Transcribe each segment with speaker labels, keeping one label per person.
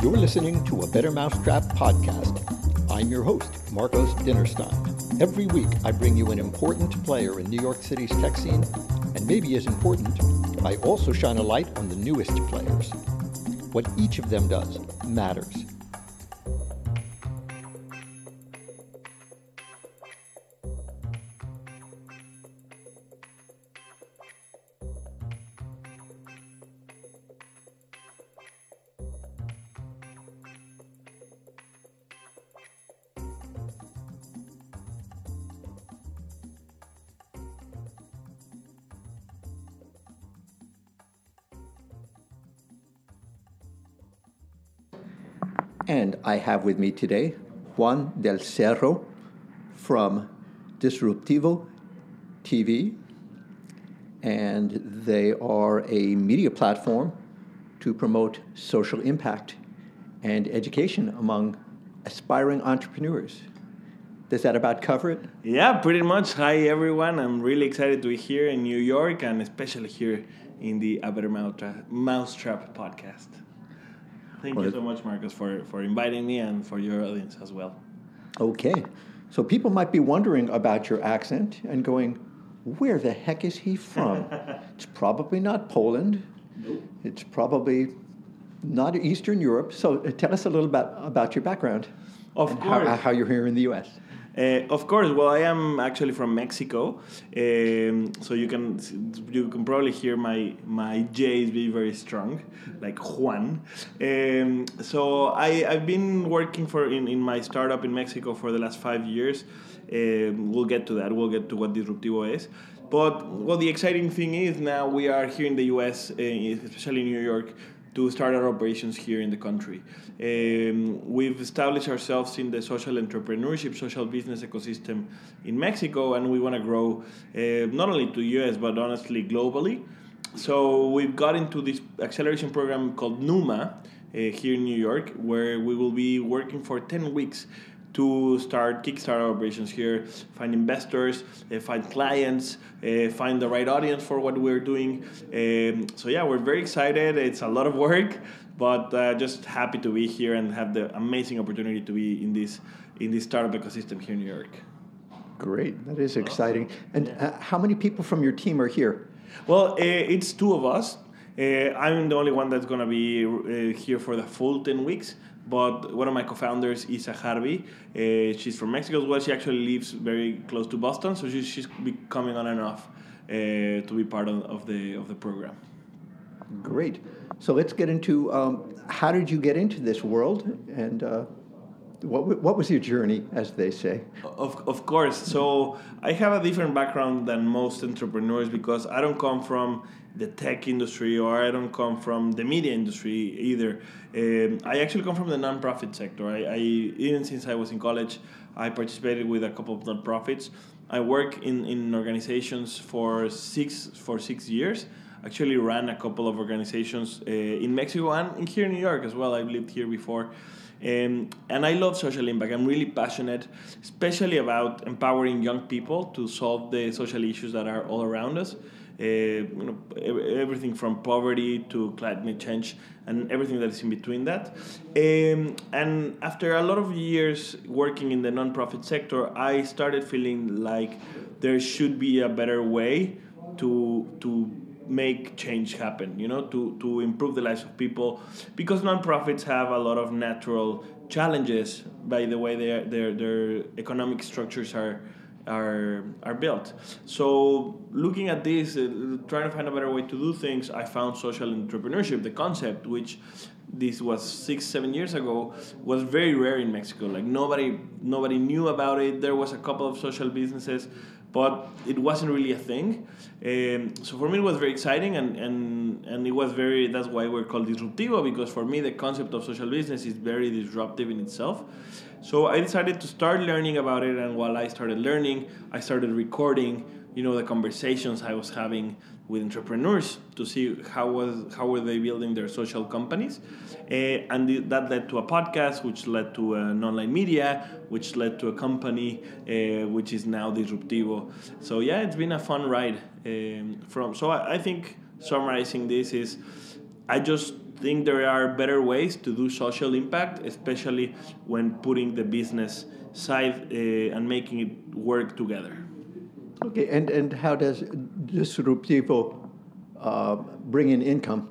Speaker 1: You're listening to a Better Mousetrap podcast. I'm your host, Marcos Dinnerstein. Every week, I bring you an important player in New York City's tech scene, and maybe as important, I also shine a light on the newest players. What each of them does matters. I have with me today Juan Del Cerro from Disruptivo TV. And they are a media platform to promote social impact and education among aspiring entrepreneurs. Does that about cover it?
Speaker 2: Yeah, pretty much. Hi, everyone. I'm really excited to be here in New York and especially here in the A Better Mousetrap podcast. Thank you so much, Marcus, for, for inviting me and for your audience as well.
Speaker 1: Okay. So people might be wondering about your accent and going, where the heck is he from? it's probably not Poland. Nope. It's probably not Eastern Europe. So uh, tell us a little bit about, about your background.
Speaker 2: Of course.
Speaker 1: How, how, you're here in the U.S.
Speaker 2: Uh, of course. Well, I am actually from Mexico, um, so you can you can probably hear my my J's be very strong, like Juan. Um, so I I've been working for in, in my startup in Mexico for the last five years. Um, we'll get to that. We'll get to what Disruptivo is. But well, the exciting thing is now we are here in the U.S., uh, especially in New York, to start our operations here in the country. Um, we've established ourselves in the social entrepreneurship, social business ecosystem in Mexico, and we want to grow uh, not only to US but honestly globally. So we've got into this acceleration program called NUMA uh, here in New York, where we will be working for 10 weeks to start Kickstarter operations here, find investors, uh, find clients, uh, find the right audience for what we're doing. Um, so yeah, we're very excited. It's a lot of work, but uh, just happy to be here and have the amazing opportunity to be in this in this startup ecosystem here in New York.
Speaker 1: Great, that is exciting. And uh, how many people from your team are here?
Speaker 2: Well, uh, it's two of us. Uh, I'm the only one that's going to be uh, here for the full 10 weeks. But one of my co-founders, Isa Harvey, uh, she's from Mexico as well. She actually lives very close to Boston, so she's, she's coming on and off uh, to be part of, of, the of the program.
Speaker 1: Great. So let's get into um, how did you get into this world and uh, what, what was your journey, as they say?
Speaker 2: Of, of course. So I have a different background than most entrepreneurs because I don't come from the tech industry or I don't come from the media industry either. Um, I actually come from the nonprofit sector. I, I, even since I was in college, I participated with a couple of nonprofits. I work in, in organizations for six for six years. Actually, ran a couple of organizations uh, in Mexico and here in New York as well. I've lived here before. Um, and I love social impact. I'm really passionate, especially about empowering young people to solve the social issues that are all around us. Uh, you know, everything from poverty to climate change and everything that is in between that. Um, and after a lot of years working in the nonprofit sector, I started feeling like there should be a better way to to make change happen you know to to improve the lives of people because nonprofits have a lot of natural challenges by the way their their their economic structures are are are built. So looking at this, uh, trying to find a better way to do things, I found social entrepreneurship, the concept, which this was six seven years ago, was very rare in Mexico. Like nobody nobody knew about it. There was a couple of social businesses but it wasn't really a thing. Um, so for me, it was very exciting, and, and, and it was very, that's why we're called Disruptivo, because for me, the concept of social business is very disruptive in itself. So I decided to start learning about it, and while I started learning, I started recording, you know, the conversations I was having with entrepreneurs to see how was how were they building their social companies, uh, and that led to a podcast, which led to an online media, which led to a company, uh, which is now Disruptivo. So yeah, it's been a fun ride. Um, from so I, I think summarizing this is, I just think there are better ways to do social impact, especially when putting the business side uh, and making it work together.
Speaker 1: Okay, and, and how does Disruptivo uh, bring in income?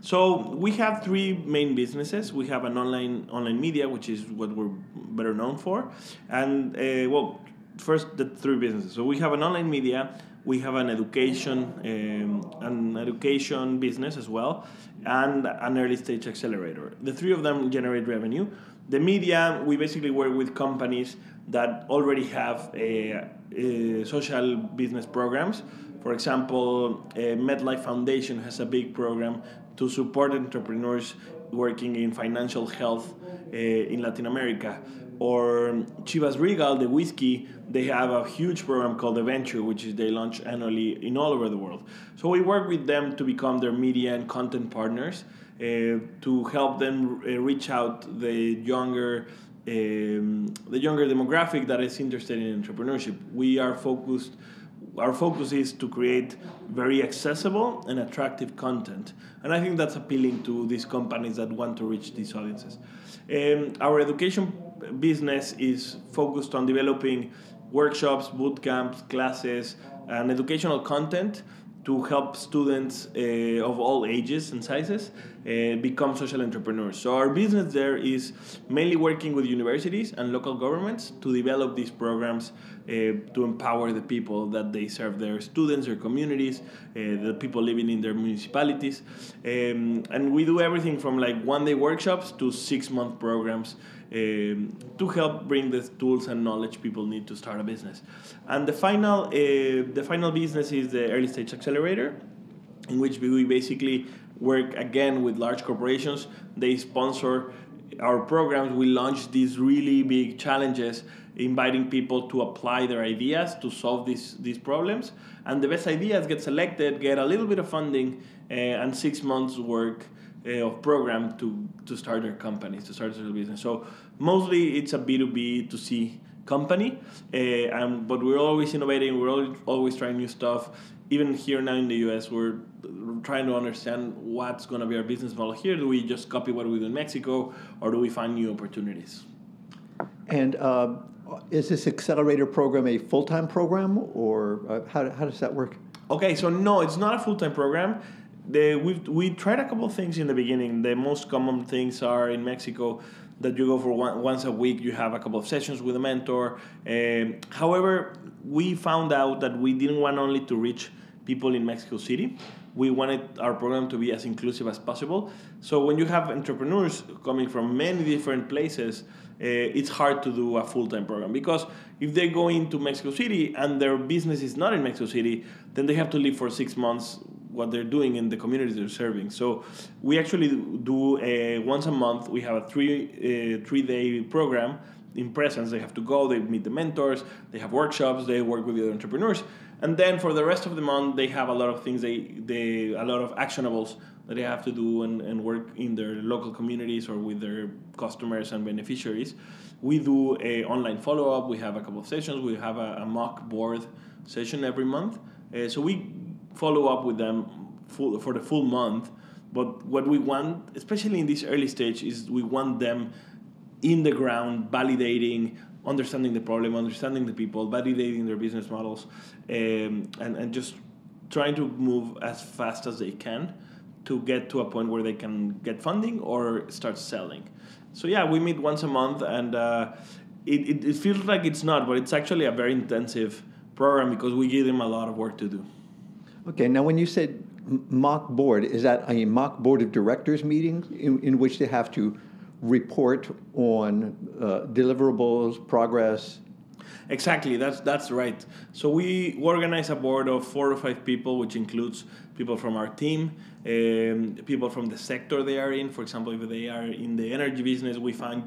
Speaker 2: So we have three main businesses. We have an online online media, which is what we're better known for, and uh, well, first the three businesses. So we have an online media, we have an education um, an education business as well, and an early stage accelerator. The three of them generate revenue. The media, we basically work with companies that already have a, a social business programs. For example, MetLife Foundation has a big program to support entrepreneurs working in financial health uh, in Latin America. Or Chivas Regal, the whiskey, they have a huge program called The Venture, which is they launch annually in all over the world. So we work with them to become their media and content partners uh, to help them uh, reach out the younger um, the younger demographic that is interested in entrepreneurship. We are focused our focus is to create very accessible and attractive content. And I think that's appealing to these companies that want to reach these audiences. Um, our education business is focused on developing workshops, boot camps, classes, and educational content to help students uh, of all ages and sizes uh, become social entrepreneurs. So our business there is mainly working with universities and local governments to develop these programs uh, to empower the people that they serve, their students, their communities, the people living in their municipalities, um, and we do everything from like one-day workshops to six-month programs um, to help bring the tools and knowledge people need to start a business. And the final, uh, the final business is the early stage accelerator, in which we basically work again with large corporations. They sponsor our programs. We launch these really big challenges, inviting people to apply their ideas to solve these these problems. And the best ideas get selected, get a little bit of funding, uh, and six months work uh, of program to to start their companies, to start their business. So mostly it's a B two B to C company, uh, and but we're always innovating. We're always trying new stuff. Even here now in the U.S., we're trying to understand what's going to be our business model here. Do we just copy what we do in Mexico, or do we find new opportunities?
Speaker 1: And uh, is this accelerator program a full time program, or uh, how, how does that work?
Speaker 2: Okay, so no, it's not a full time program we we tried a couple things in the beginning. The most common things are in Mexico that you go for one, once a week. You have a couple of sessions with a mentor. Um, however, we found out that we didn't want only to reach people in Mexico City. We wanted our program to be as inclusive as possible. So when you have entrepreneurs coming from many different places, uh, it's hard to do a full-time program because if they go into Mexico City and their business is not in Mexico City, then they have to live for six months what they're doing in the communities they're serving. So we actually do a, once a month. We have a three three day program in presence. They have to go. They meet the mentors. They have workshops. They work with the other entrepreneurs. And then for the rest of the month, they have a lot of things. They they a lot of actionables that they have to do and, and work in their local communities or with their customers and beneficiaries. We do a online follow up. We have a couple of sessions. We have a, a mock board session every month. Uh, so we follow up with them full, for the full month. But what we want, especially in this early stage, is we want them in the ground, validating, understanding the problem, understanding the people, validating their business models, um, and, and just trying to move as fast as they can to get to a point where they can get funding or start selling. So yeah, we meet once a month, and uh, it, it, it feels like it's not, but it's actually a very intensive program because we give them a lot of work to do.
Speaker 1: Okay, now when you said mock board, is that a mock board of directors meeting in, in which they have to report on uh, deliverables, progress?
Speaker 2: Exactly, that's that's right. So we organize a board of four or five people, which includes people from our team, um, people from the sector they are in. For example, if they are in the energy business, we find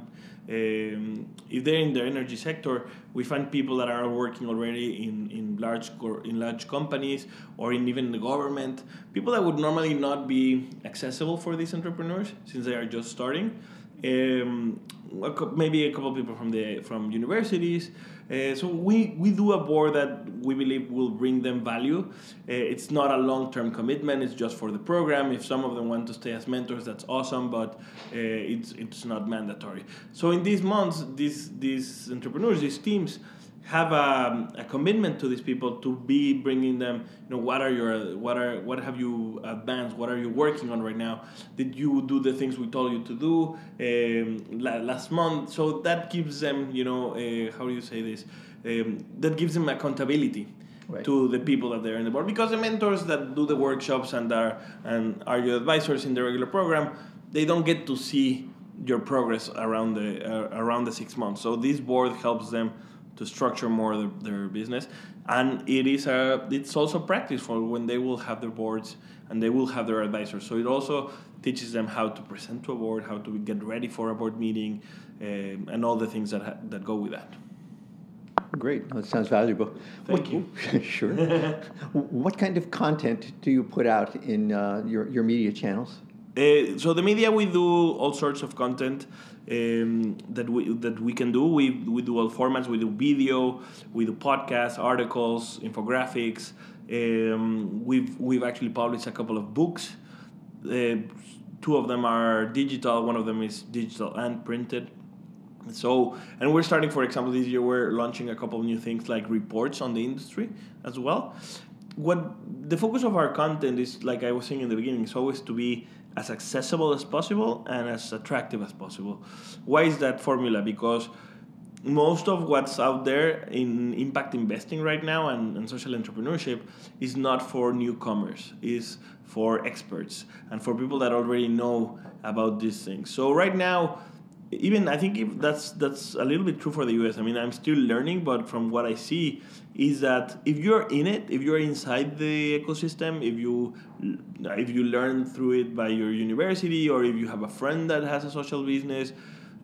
Speaker 2: um, if they're in the energy sector, we find people that are working already in, in large in large companies or in even the government. People that would normally not be accessible for these entrepreneurs since they are just starting. Um, maybe a couple people from the from universities. Uh, so we, we do a board that we believe will bring them value. Uh, it's not a long term commitment. It's just for the program. If some of them want to stay as mentors, that's awesome. But uh, it's it's not mandatory. So in these months, these these entrepreneurs, these teams have a, a commitment to these people to be bringing them you know what are your what are what have you advanced? What are you working on right now? Did you do the things we told you to do um, la- last month? So that gives them you know uh, how do you say this? Um, that gives them accountability
Speaker 1: Right.
Speaker 2: to the people that they're in the board. Because the mentors that do the workshops and are and are your advisors in the regular program they don't get to see your progress around the uh, around the six months. So this board helps them to structure more their, their business and it is a it's also practice for when they will have their boards and they will have their advisors so it also teaches them how to present to a board how to get ready for a board meeting um, and all the things that ha- that go with that
Speaker 1: Great. That sounds valuable.
Speaker 2: Thank
Speaker 1: What- sure. what kind of content do you put out in uh, your, your media channels?
Speaker 2: Uh, so the media we do all sorts of content um, that we that we can do. We we do all formats. We do video. We do podcasts, articles, infographics. Um, we've we've actually published a couple of books. Uh, two of them are digital. One of them is digital and printed. So, and we're starting, for example, this year we're launching a couple of new things like reports on the industry as well. What the focus of our content is, like I was saying in the beginning, is always to be as accessible as possible and as attractive as possible. Why is that formula? Because most of what's out there in impact investing right now and, and social entrepreneurship is not for newcomers is for experts and for people that already know about these things so right now even I think if that's that's a little bit true for the US. I mean, I'm still learning, but from what I see, is that if you're in it, if you're inside the ecosystem, if you if you learn through it by your university, or if you have a friend that has a social business,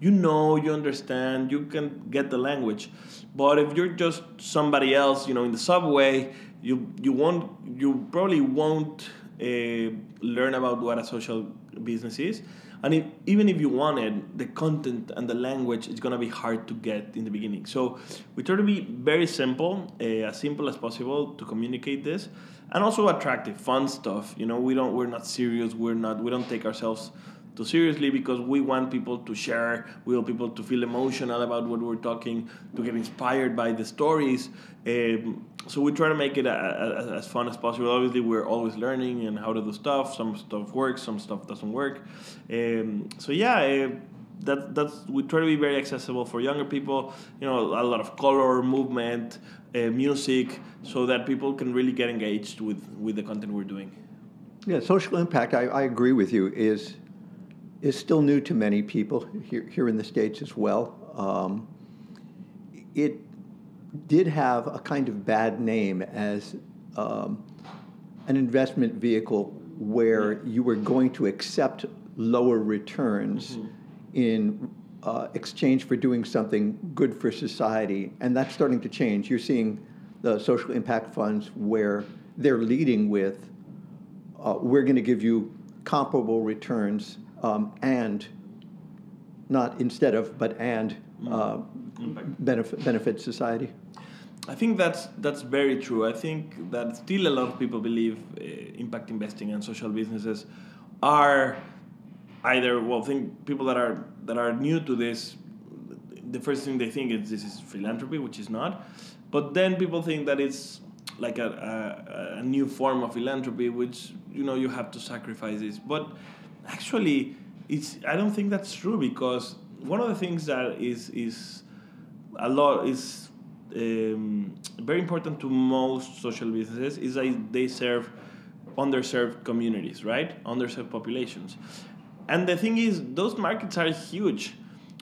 Speaker 2: you know, you understand, you can get the language. But if you're just somebody else, you know, in the subway, you you won't, you probably won't uh, learn about what a social business is. And if, even if you wanted, the content and the language it's gonna be hard to get in the beginning. So we try to be very simple, uh, as simple as possible to communicate this, and also attractive, fun stuff. You know, we don't, we're not serious. We're not, we don't take ourselves too seriously because we want people to share, we want people to feel emotional about what we're talking, to get inspired by the stories. Um, so we try to make it a, a, as fun as possible. Obviously, we're always learning and how to do stuff. Some stuff works, some stuff doesn't work. Um, so yeah. Uh, that, that's we try to be very accessible for younger people. You know, a lot of color, movement, uh, music, so that people can really get engaged with with the content we're doing.
Speaker 1: Yeah, social impact, I, I agree with you, is, is still new to many people here, here in the States as well. Um, it did have a kind of bad name as um, an investment vehicle where you were going to accept lower returns in uh, exchange for doing something good for society. And that's starting to change. You're seeing the social impact funds where they're leading with uh, we're going to give you comparable returns um, and not instead of, but and uh, benefit, benefit society.
Speaker 2: I think that's that's very true. I think that still a lot of people believe uh, impact investing and social businesses are either well, think people that are that are new to this. The first thing they think is this is philanthropy, which is not. But then people think that it's like a, a, a new form of philanthropy, which you know you have to sacrifice this. But actually, it's I don't think that's true because one of the things that is is a lot is um, very important to most social businesses is that they serve underserved communities, right? Underserved populations. And the thing is, those markets are huge.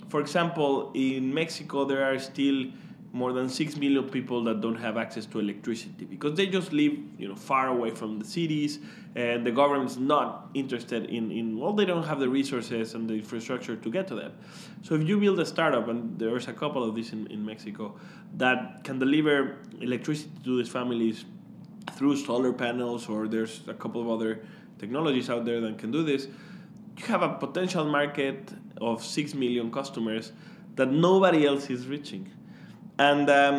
Speaker 2: For example, in Mexico, there are still more than six million people that don't have access to electricity because they just live, you know, far away from the cities, and the government's not interested in, in well, they don't have the resources and the infrastructure to get to them. So if you build a startup, and there's a couple of these in, in Mexico, that can deliver electricity to these families through solar panels, or there's a couple of other technologies out there that can do this you have a potential market of 6 million customers that nobody else is reaching. And um,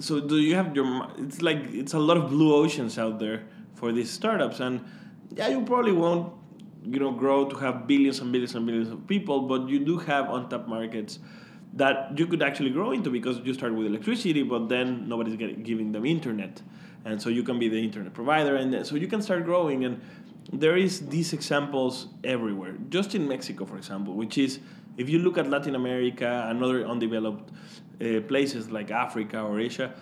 Speaker 2: so do you have your it's like it's a lot of blue oceans out there for these startups. And yeah you probably won't you know grow to have billions and billions and billions of people but you do have untapped markets that you could actually grow into because you start with electricity but then nobody's getting, giving them internet. And so you can be the internet provider and so you can start growing. And there is these examples everywhere just in mexico for example which is if you look at latin america and other undeveloped uh, places like africa or asia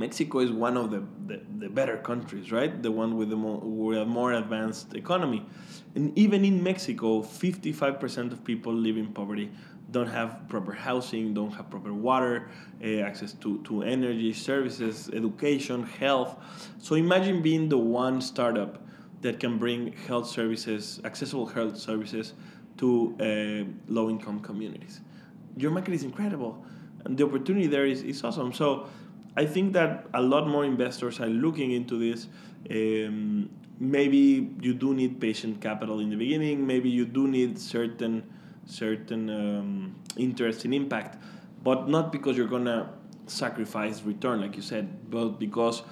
Speaker 2: Mexico is one of the, the, the, better countries, right? The one with the more, with a more advanced economy. And even in Mexico, 55% of people live in poverty, don't have proper housing, don't have proper water, uh, access to, to energy, services, education, health. So imagine being the one startup that can bring health services, accessible health services to uh, low income communities. Your market is incredible, and the opportunity there is, is awesome. So I think that a lot more investors are looking into this. Um, maybe you do need patient capital in the beginning. Maybe you do need certain certain um, interest in impact, but not because you're gonna sacrifice return, like you said, but because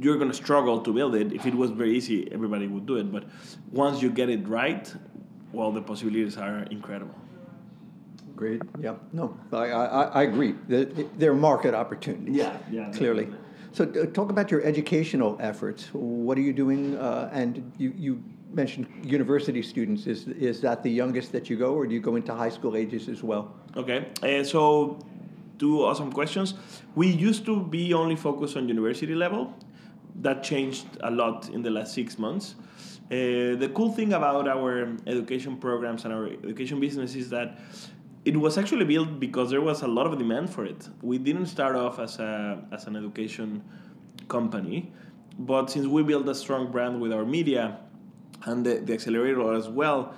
Speaker 2: you're gonna struggle to build it. If it was very easy, everybody would do it. But once you get it right, well, the possibilities are incredible.
Speaker 1: Great. Yeah. No, I, I, I agree. There are market opportunities.
Speaker 2: Yeah. Yeah.
Speaker 1: Clearly. Definitely. So, uh, talk about your educational efforts. What are you doing? Uh, and you, you mentioned university students. Is is that the youngest that you go, or do you go into high school ages as well?
Speaker 2: Okay. Uh, so, two awesome questions. We used to be only focused on university level. That changed a lot in the last six months. Uh, the cool thing about our education programs and our education business is that it was actually built because there was a lot of demand for it. We didn't start off as a as an education company, but since we built a strong brand with our media and the, the accelerator as well,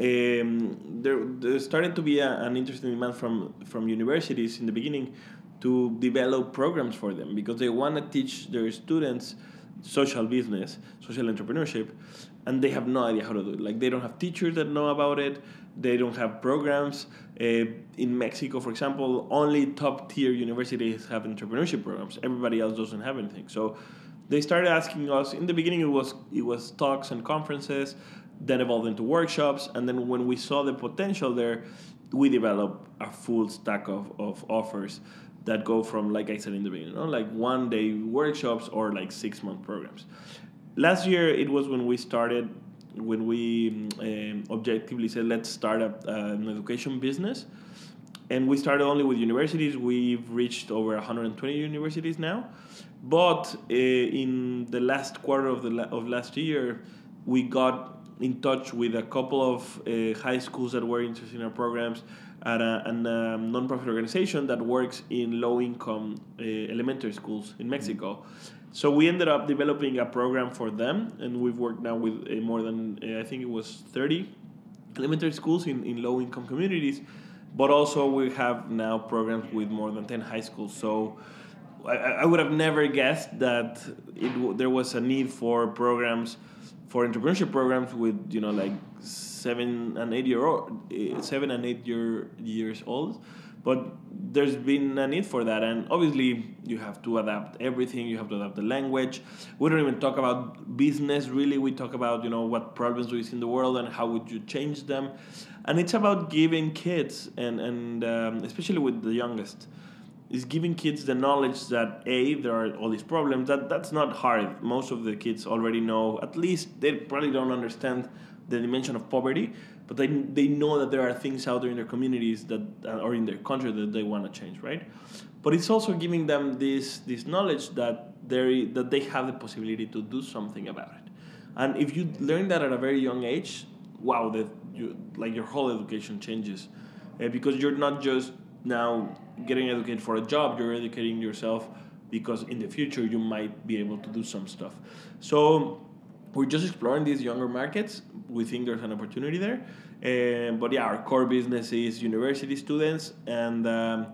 Speaker 2: um, there, there started to be a, an interesting demand from from universities in the beginning to develop programs for them because they want to teach their students social business, social entrepreneurship, and they have no idea how to do it. Like they don't have teachers that know about it. They don't have programs. Uh, in Mexico, for example, only top tier universities have entrepreneurship programs. Everybody else doesn't have anything. So they started asking us. In the beginning, it was it was talks and conferences, then evolved into workshops, and then when we saw the potential there, we developed a full stack of, of offers that go from like I said in the beginning, you know, like one day workshops or like six month programs. Last year, it was when we started when we um, objectively said let's start uh, an education business. And we started only with universities. We've reached over 120 universities now. But uh, in the last quarter of the la- of last year we got in touch with a couple of uh, high schools that were interested in our programs at a, a um, non-profit organization that works in low-income uh, elementary schools in mexico mm-hmm so we ended up developing a program for them, and we've worked now with uh, more than uh, I think it was 30 elementary schools in, in low income communities, but also we have now programs with more than 10 high schools. So I, I would have never guessed that it, there was a need for programs, for entrepreneurship programs with you know like seven and eight year old, uh, seven and eight year years old. But there's been a need for that and obviously you have to adapt everything. You have to adapt the language. We don't even talk about business really. We talk about you know what problems we see in the world and how would you change them. And it's about giving kids and and um, especially with the youngest is giving kids the knowledge that a there are all these problems that that's not hard. Most of the kids already know at least they probably don't understand the dimension of poverty but they, they know that there are things out there in their communities that or in their country that they want to change right? But it's also giving them this this knowledge that they that they have the possibility to do something about it. And if you learn that at a very young age wow that you like your whole education changes uh, because you're not just now getting educated for a job you're educating yourself because in the future you might be able to do some stuff so we're just exploring these younger markets. We think there's an opportunity there. Um, but yeah, our core business is university students, and um,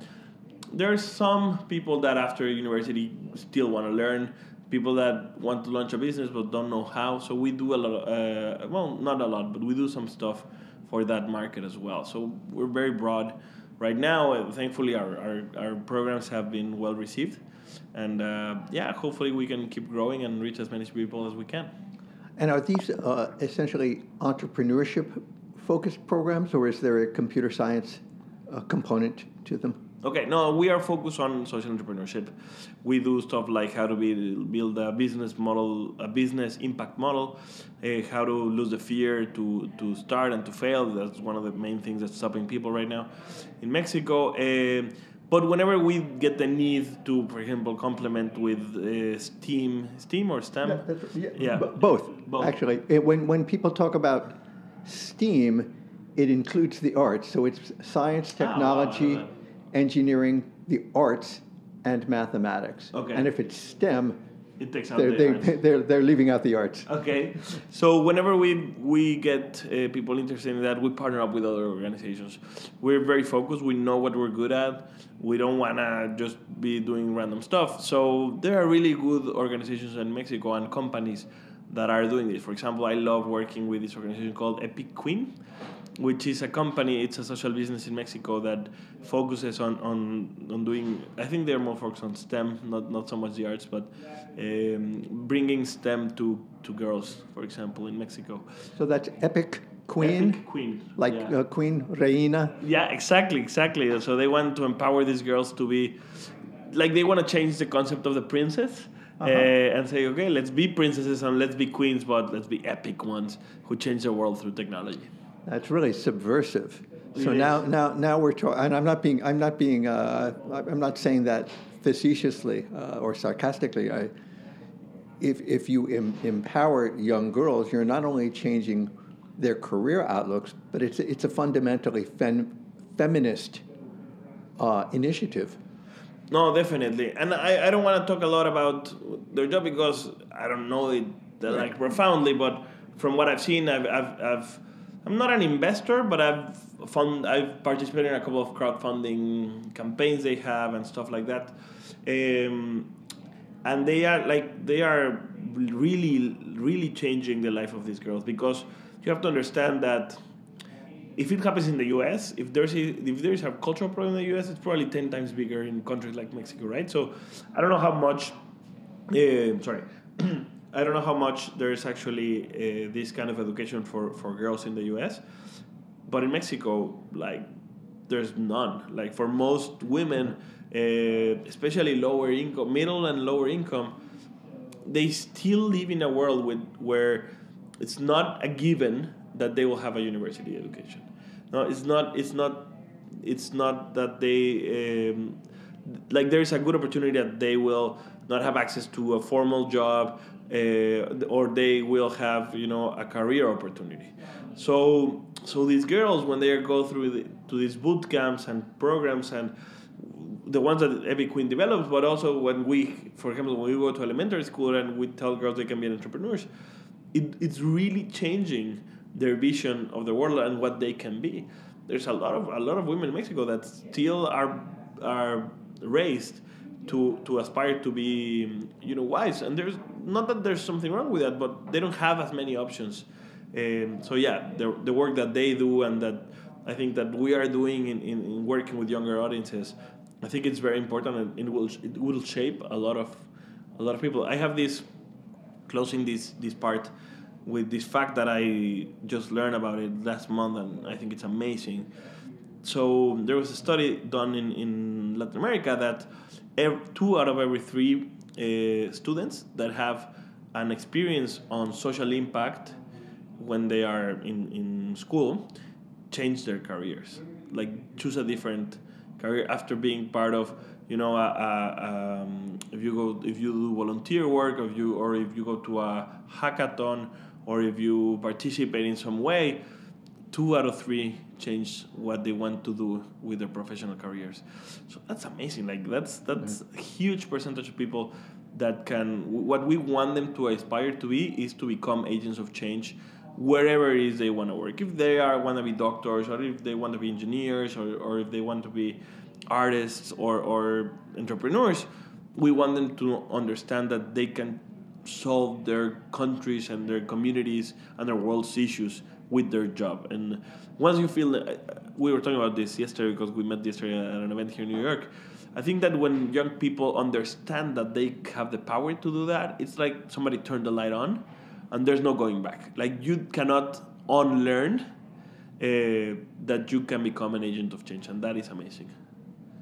Speaker 2: there are some people that after university still want to learn people that want to launch a business but don't know how. So we do a lot. Of, uh, well, not a lot, but we do some stuff for that market as well. So we're very broad right now. Uh, thankfully, our, our, our programs have been well received, and uh, yeah, hopefully we can keep growing and reach as many people as we can.
Speaker 1: And are these uh, essentially entrepreneurship focused programs, or is there a computer science uh, component to them?
Speaker 2: Okay, no, we are focused on social entrepreneurship. We do stuff like how to be, build a business model, a business impact model, uh, how to lose the fear to, to start and to fail. That's one of the main things that's stopping people right now in Mexico. Uh, but whenever we get the need to, for example, complement with uh, STEAM, STEAM or STEM,
Speaker 1: yeah, yeah, yeah. B- both, both. Actually, it, when when people talk about STEAM, it includes the arts. So it's science, ah, technology. Oh, engineering, the arts, and mathematics.
Speaker 2: Okay.
Speaker 1: And if it's STEM,
Speaker 2: it takes out
Speaker 1: they're,
Speaker 2: the
Speaker 1: they, arts. They're, they're leaving out the arts.
Speaker 2: Okay. So whenever we we get uh, people interested in that, we partner up with other organizations. We're very focused. We know what we're good at. We don't want to just be doing random stuff. So there are really good organizations in Mexico and companies that are doing this. For example, I love working with this organization called Epic Queen which is a company. It's a social business in Mexico that focuses on, on, on doing. I think they're more focused on STEM, not not so much the arts, but um, bringing STEM to to girls, for example, in Mexico.
Speaker 1: So that's Epic Queen.
Speaker 2: Epic Queen,
Speaker 1: like
Speaker 2: yeah.
Speaker 1: uh, Queen Reina.
Speaker 2: Yeah, exactly, exactly. So they want to empower these girls to be, like they want to change the concept of the princess. Uh-huh. Uh, and say, okay, let's be princesses and let's be queens, but let's be epic ones who change the world through technology.
Speaker 1: That's really subversive. So now, now, now we're talking, and I'm not being, I'm not being, uh, I'm not saying that facetiously uh, or sarcastically. I, if if you em- empower young girls, you're not only changing their career outlooks, but it's it's a fundamentally fem- feminist uh, initiative.
Speaker 2: No, definitely, and I, I don't want to talk a lot about their job because I don't know it like profoundly, but from what I've seen, I've I've, I've I'm not an investor, but I've fund I've participated in a couple of crowdfunding campaigns they have and stuff like that. Um, and they are like they are really really changing the life of these girls because you have to understand that if it happens in the U.S., if there's a, if there's a cultural problem in the U.S., it's probably ten times bigger in countries like Mexico, right? So I don't know how much. Uh, sorry. I don't know how much there's actually uh, this kind of education for, for girls in the US, but in Mexico, like, there's none. Like, for most women, uh, especially lower income, middle and lower income, they still live in a world with, where it's not a given that they will have a university education. No, it's not. It's not. It's not that they um, like. There's a good opportunity that they will not have access to a formal job uh, or they will have you know a career opportunity. So so these girls when they go through the, to these boot camps and programs and the ones that Epic Queen develops, but also when we, for example, when we go to elementary school and we tell girls they can be entrepreneurs, it, it's really changing their vision of the world and what they can be. There's a lot of a lot of women in Mexico that still are are raised to to aspire to be you know wise. And there's not that there's something wrong with that but they don't have as many options. Um, so yeah the, the work that they do and that i think that we are doing in, in, in, working with younger audiences i think it's very important and it will it will shape a lot of a lot of people. I have this closing this this part with this fact that i just learned about it last month and i think it's amazing. So there was a study done in, in latin america that two out of every three uh, students that have an experience on social impact when they are in, in school change their careers. Like choose a different career after being part of you know a, a, um, if you go if you do volunteer work or if you or if you go to a hackathon or if you participate in some way two out of three change what they want to do with their professional careers. So that's amazing. Like that's that's yeah. a huge percentage of people that can what we want them to aspire to be is to become agents of change wherever it is they want to work. If they are want to be doctors or if they want to be engineers or, or if they want to be artists or, or entrepreneurs, we want them to understand that they can solve their countries and their communities and their world's issues with their job. And once you feel, uh, we were talking about this yesterday because we met yesterday at an event here in New York. I think that when young people understand that they have the power to do that, it's like somebody turned the light on and there's no going back. Like you cannot unlearn uh, that you can become an agent of change, and that is amazing.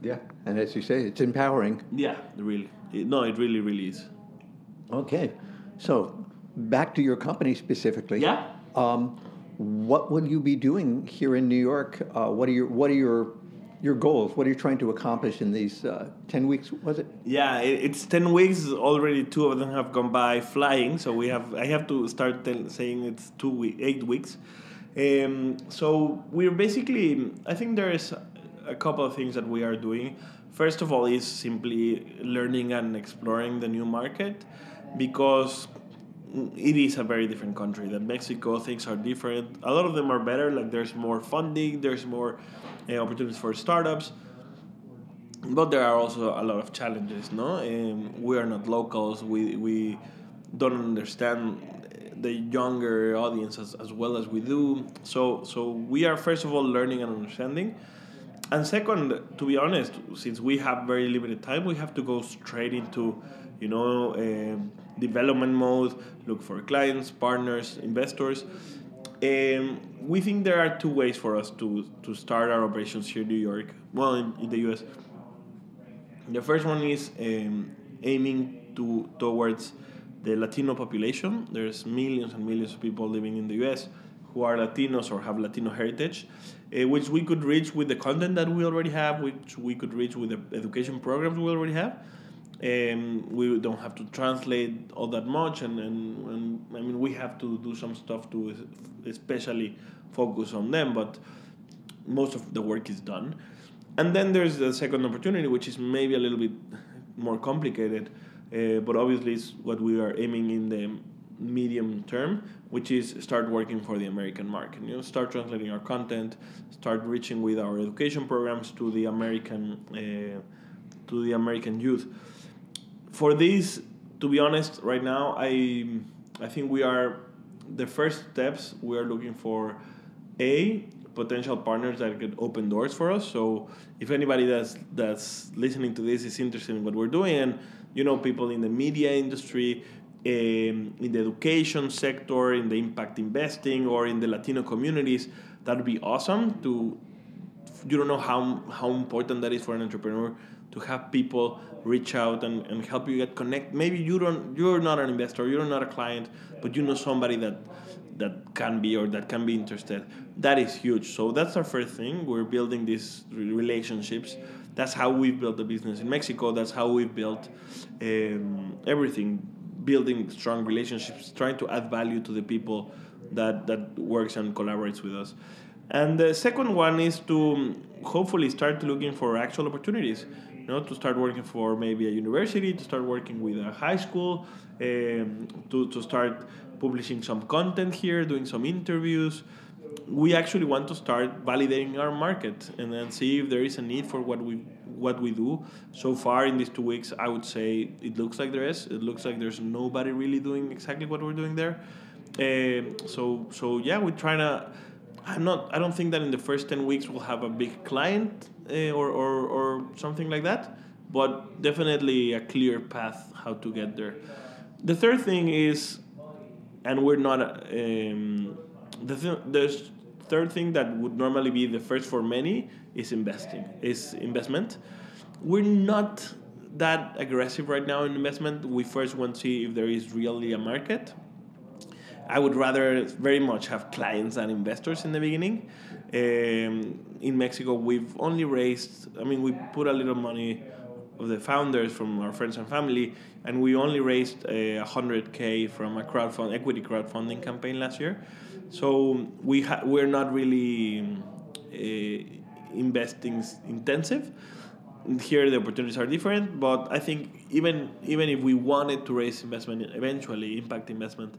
Speaker 1: Yeah, and as you say, it's empowering.
Speaker 2: Yeah, really. It, no, it really, really is.
Speaker 1: Okay, so back to your company specifically.
Speaker 2: Yeah.
Speaker 1: Um, what will you be doing here in New York? Uh, what are your What are your your goals? What are you trying to accomplish in these uh, ten weeks? Was it?
Speaker 2: Yeah, it, it's ten weeks already. Two of them have gone by flying, so we have. I have to start tell, saying it's two week, eight weeks. Um, so we're basically. I think there is a couple of things that we are doing. First of all, is simply learning and exploring the new market, because it is a very different country. That Mexico things are different. A lot of them are better. Like there's more funding. There's more uh, opportunities for startups. But there are also a lot of challenges. No, um, we are not locals. We we don't understand the younger audience as, as well as we do. So so we are first of all learning and understanding and second, to be honest, since we have very limited time, we have to go straight into, you know, uh, development mode. Look for clients, partners, investors. Um, we think there are two ways for us to to start our operations here in New York. Well, in, in the U.S. The first one is um, aiming to towards the Latino population. There's millions and millions of people living in the U.S. who are Latinos or have Latino heritage uh, which we could reach with the content that we already have, which we could reach with the education programs we already have. Um, we don't have to translate all that much, and, and, and I mean we have to do some stuff to especially focus on them, but most of the work is done. And then there's the second opportunity, which is maybe a little bit more complicated, uh, but obviously it's what we are aiming in the medium term, which is start working for the American market. You know, start translating our content, start reaching with our education programs to the American uh, to the American youth. For this, to be honest, right now I I think we are the first steps. We are looking for a potential partners that could open doors for us. So if anybody that's that's listening to this is interested in what we're doing and you know people in the media industry um, in the education sector, in the impact investing, or in the Latino communities, that would be awesome. To you don't know how how important that is for an entrepreneur to have people reach out and, and help you get connect. Maybe you don't you're not an investor, you're not a client, but you know somebody that that can be or that can be interested. That is huge. So that's our first thing. We're building these relationships. That's how we've built the business in Mexico. That's how we've built um, everything building strong relationships, trying to add value to the people that that works and collaborates with us. And the second one is to hopefully start looking for actual opportunities. You know, to start working for maybe a university, to start working with a high school, um, to, to start publishing some content here, doing some interviews. We actually want to start validating our market and then see if there is a need for what we what we do. So far in these two weeks, I would say it looks like there is. It looks like there's nobody really doing exactly what we're doing there. Uh, so so yeah, we're trying to. I'm not. I don't think that in the first ten weeks we'll have a big client uh, or, or or something like that. But definitely a clear path how to get there. The third thing is, and we're not. Um, the th- the third thing that would normally be the first for many is investing, is investment. We're not that aggressive right now in investment. We first want to see if there is really a market. I would rather very much have clients than investors in the beginning. Um, in Mexico, we've only raised, I mean, we put a little money of the founders from our friends and family, and we only raised a 100k from a crowdfund equity crowdfunding campaign last year. So we ha- we're not really uh, investing intensive. Here the opportunities are different, but I think even even if we wanted to raise investment eventually, impact investment,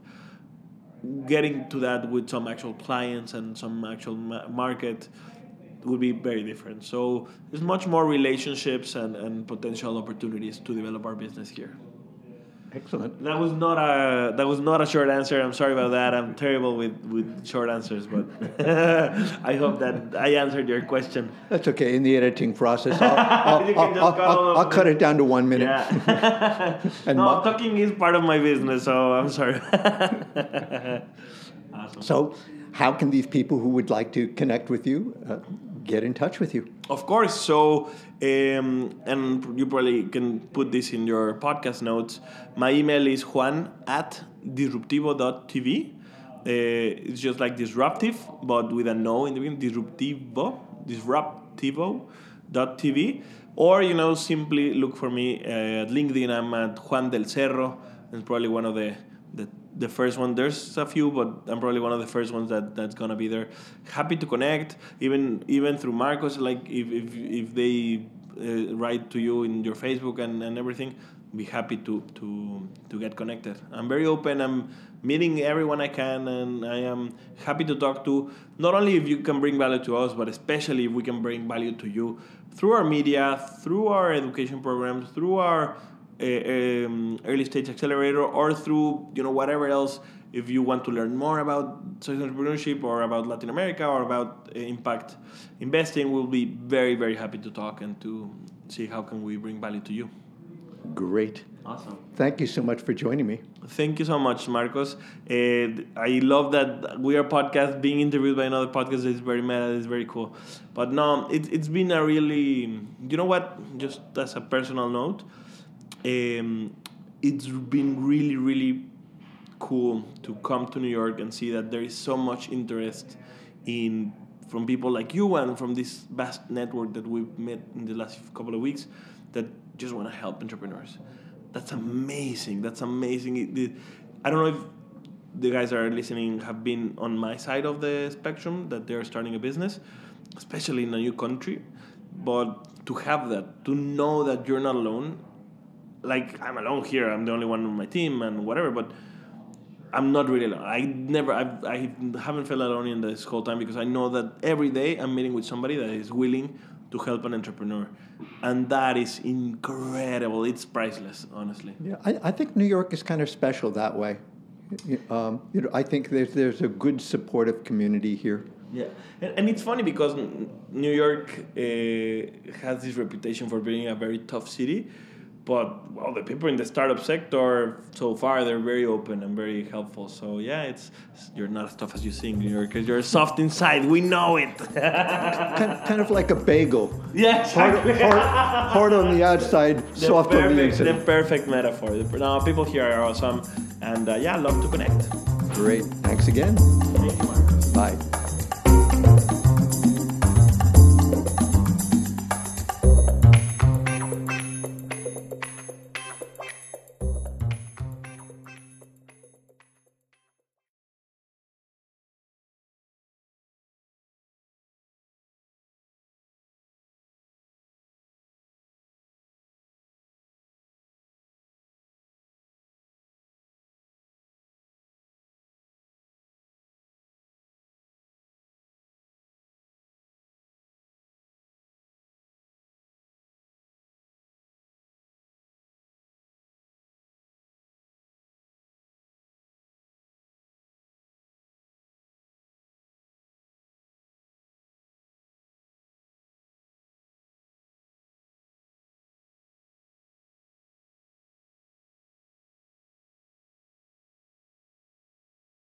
Speaker 2: getting to that with some actual clients and some actual ma- market, would be very different. So there's much more relationships and, and potential opportunities to develop our business here.
Speaker 1: Excellent.
Speaker 2: That was not a that was not a short answer. I'm sorry about that. I'm terrible with, with short answers, but I hope that I answered your question.
Speaker 1: That's okay. In the editing process, I'll, I'll, I'll, I'll, I'll, cut it down to one minute.
Speaker 2: Yeah.
Speaker 1: And
Speaker 2: no, talking is part of my business, so I'm sorry. awesome.
Speaker 1: So, how can these people who would like to connect with you uh, get in touch with you?
Speaker 2: Of course. So, um, and you probably can put this in your podcast notes. My email is juan at disruptivo.tv. Uh, it's just like disruptive, but with a no in the beginning. Disruptivo, disruptivo.tv. Or, you know, simply look for me uh, at LinkedIn. I'm at Juan del Cerro. It's probably one of the, the the first one. There's a few, but I'm probably one of the first ones that, that's gonna be there. Happy to connect, even even through Marcos. Like if if, if they uh, write to you in your Facebook and, and everything, be happy to to to get connected. I'm very open. I'm meeting everyone I can, and I am happy to talk to. Not only if you can bring value to us, but especially if we can bring value to you through our media, through our education programs, through our uh, um, early stage accelerator or through you know whatever else if you want to learn more about social entrepreneurship or about latin america or about uh, impact investing we'll be very very happy to talk and to see how can we bring value to you
Speaker 1: Great.
Speaker 2: awesome
Speaker 1: Thank you so much for joining me.
Speaker 2: Thank you so much, Marcos. And I love that we are podcast being interviewed by another podcast is very meta, is very cool. But no, it, it's been a really, you know what? Just as a personal note, um, it's been really, really cool to come to New York and see that there is so much interest in from people like you and from this vast network that we've met in the last couple of weeks that just want to help entrepreneurs. That's amazing. That's amazing. I don't know if the guys that are listening have been on my side of the spectrum that they're starting a business, especially in a new country. But to have that, to know that you're not alone, like I'm alone here, I'm the only one on my team and whatever, but I'm not really alone. I never, I've, I haven't felt alone in this whole time because I know that every day I'm meeting with somebody that is willing to help an entrepreneur. And that is incredible. It's priceless, honestly.
Speaker 1: Yeah, I, I think New York is kind of special that way. Um, you know, I think there's there's a good supportive community here.
Speaker 2: Yeah, and, and it's funny because New York uh, has this reputation for being a very tough city, but well, the people in the startup sector so far they're very open and very helpful. So yeah, it's you're not as tough as you think, New Yorkers. You're soft inside. We know it.
Speaker 1: Kind, kind of like a bagel.
Speaker 2: yeah,
Speaker 1: Hard,
Speaker 2: exactly.
Speaker 1: hard, hard on the outside,
Speaker 2: The
Speaker 1: soft on the
Speaker 2: perfect, the
Speaker 1: inside.
Speaker 2: perfect metaphor. The, no, people here are awesome, and uh, yeah, love to connect.
Speaker 1: Great. Thanks again.
Speaker 2: Thank you, Marcus.
Speaker 1: Bye.